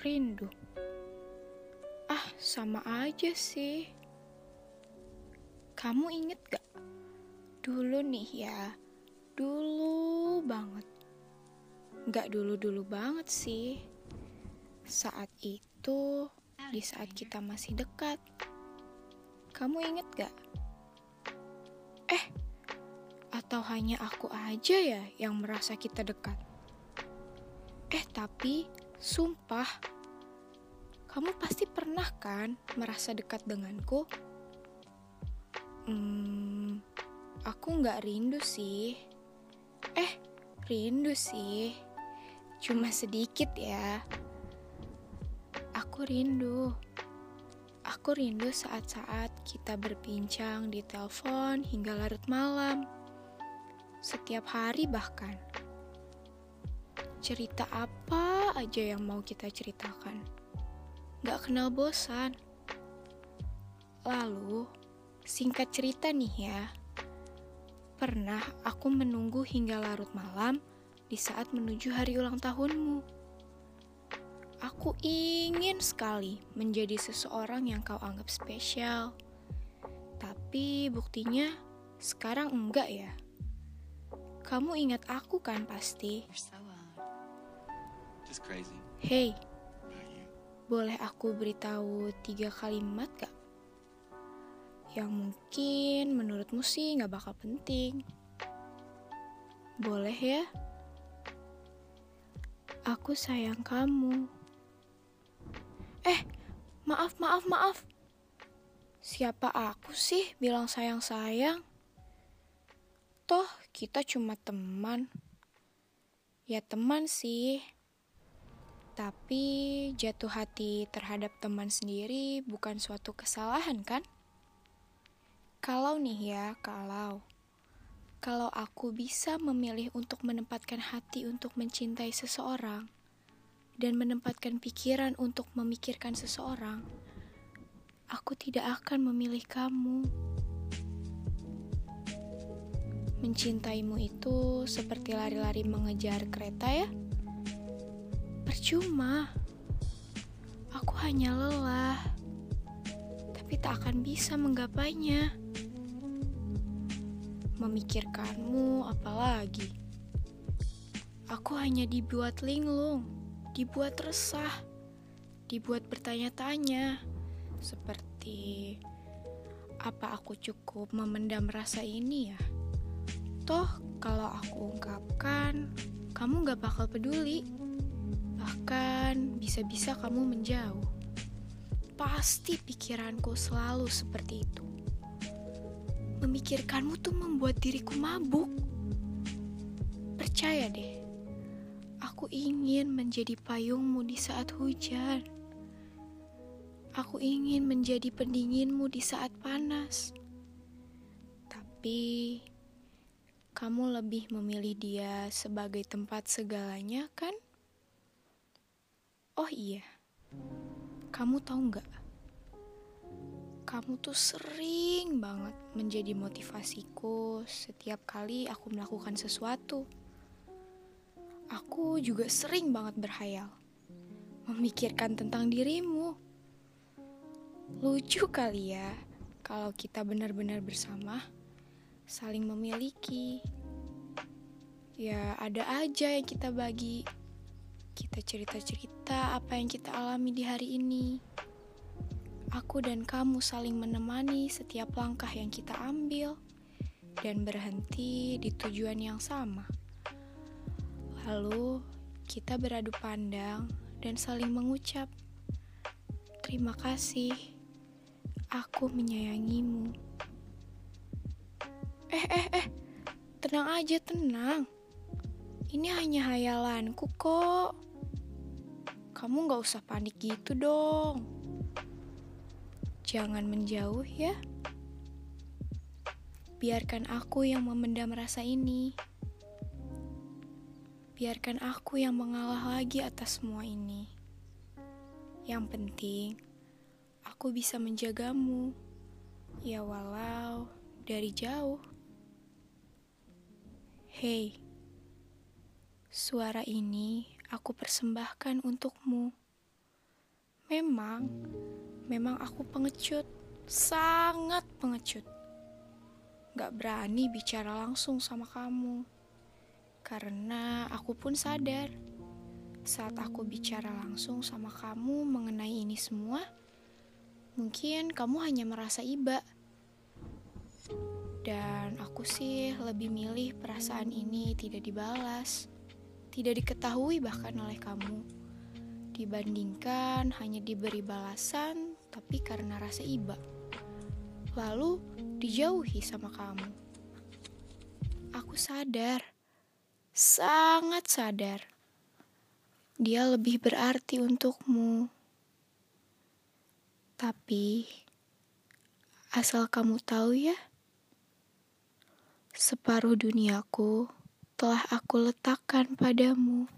rindu. Ah, sama aja sih. Kamu inget gak? Dulu nih ya, dulu banget. Gak dulu-dulu banget sih. Saat itu, di saat kita masih dekat. Kamu inget gak? Eh, atau hanya aku aja ya yang merasa kita dekat? Eh, tapi sumpah, kamu pasti pernah kan merasa dekat denganku? Hmm, aku nggak rindu sih. Eh, rindu sih. Cuma sedikit ya. Aku rindu. Aku rindu saat-saat kita berbincang di telepon hingga larut malam. Setiap hari bahkan. Cerita apa aja yang mau kita ceritakan. Gak kenal bosan. Lalu, singkat cerita nih ya. Pernah aku menunggu hingga larut malam di saat menuju hari ulang tahunmu. Aku ingin sekali menjadi seseorang yang kau anggap spesial. Tapi buktinya sekarang enggak ya. Kamu ingat aku kan pasti? Hey, boleh aku beritahu tiga kalimat gak? Yang mungkin menurutmu sih gak bakal penting. Boleh ya? Aku sayang kamu. Eh, maaf, maaf, maaf. Siapa aku sih bilang sayang-sayang? Toh, kita cuma teman. Ya teman sih. Tapi jatuh hati terhadap teman sendiri bukan suatu kesalahan kan? Kalau nih ya, kalau kalau aku bisa memilih untuk menempatkan hati untuk mencintai seseorang dan menempatkan pikiran untuk memikirkan seseorang, aku tidak akan memilih kamu. Mencintaimu itu seperti lari-lari mengejar kereta ya. Percuma. Aku hanya lelah. Tapi tak akan bisa menggapainya. Memikirkanmu apalagi. Aku hanya dibuat linglung, dibuat resah, dibuat bertanya-tanya. Seperti apa aku cukup memendam rasa ini ya? Toh kalau aku ungkapkan, kamu gak bakal peduli. Bahkan bisa-bisa kamu menjauh. Pasti pikiranku selalu seperti itu. Memikirkanmu tuh membuat diriku mabuk. Percaya deh, aku ingin menjadi payungmu di saat hujan. Aku ingin menjadi pendinginmu di saat panas. Tapi kamu lebih memilih dia sebagai tempat segalanya, kan? Oh iya, kamu tahu nggak? Kamu tuh sering banget menjadi motivasiku setiap kali aku melakukan sesuatu. Aku juga sering banget berhayal, memikirkan tentang dirimu. Lucu kali ya, kalau kita benar-benar bersama, saling memiliki. Ya, ada aja yang kita bagi. Kita cerita-cerita apa yang kita alami di hari ini. Aku dan kamu saling menemani setiap langkah yang kita ambil dan berhenti di tujuan yang sama. Lalu kita beradu pandang dan saling mengucap, "Terima kasih, aku menyayangimu." Eh, eh, eh, tenang aja, tenang. Ini hanya hayalanku kok. Kamu gak usah panik gitu dong. Jangan menjauh ya. Biarkan aku yang memendam rasa ini. Biarkan aku yang mengalah lagi atas semua ini. Yang penting, aku bisa menjagamu. Ya walau dari jauh. Hei, suara ini aku persembahkan untukmu. Memang, memang aku pengecut, sangat pengecut. Gak berani bicara langsung sama kamu, karena aku pun sadar saat aku bicara langsung sama kamu mengenai ini semua, mungkin kamu hanya merasa iba. Dan aku sih lebih milih perasaan ini tidak dibalas, tidak diketahui bahkan oleh kamu dibandingkan hanya diberi balasan tapi karena rasa iba. Lalu dijauhi sama kamu. Aku sadar, sangat sadar. Dia lebih berarti untukmu. Tapi asal kamu tahu ya, separuh duniaku telah aku letakkan padamu.